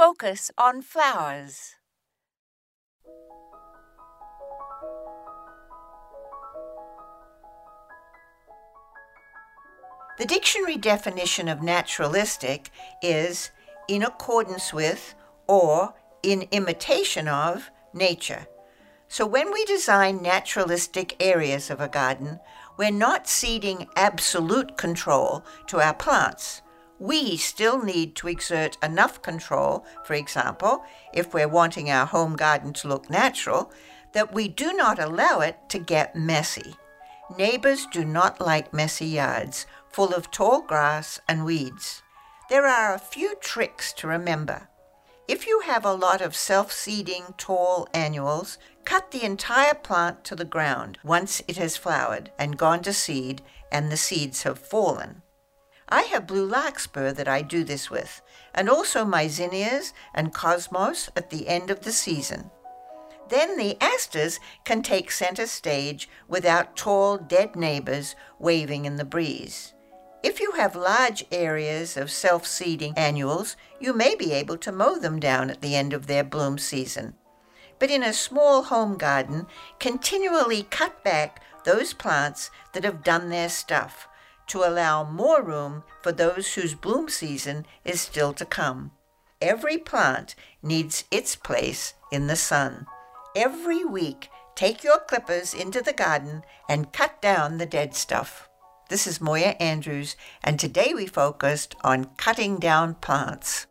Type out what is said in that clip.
focus on flowers. The dictionary definition of naturalistic is in accordance with or in imitation of nature. So when we design naturalistic areas of a garden, we're not ceding absolute control to our plants. We still need to exert enough control, for example, if we're wanting our home garden to look natural, that we do not allow it to get messy. Neighbors do not like messy yards full of tall grass and weeds. There are a few tricks to remember. If you have a lot of self seeding tall annuals, cut the entire plant to the ground once it has flowered and gone to seed and the seeds have fallen. I have blue larkspur that I do this with, and also my zinnias and cosmos at the end of the season. Then the asters can take center stage without tall, dead neighbors waving in the breeze. If you have large areas of self seeding annuals, you may be able to mow them down at the end of their bloom season. But in a small home garden, continually cut back those plants that have done their stuff to allow more room for those whose bloom season is still to come. Every plant needs its place in the sun. Every week, take your clippers into the garden and cut down the dead stuff. This is Moya Andrews, and today we focused on cutting down plants.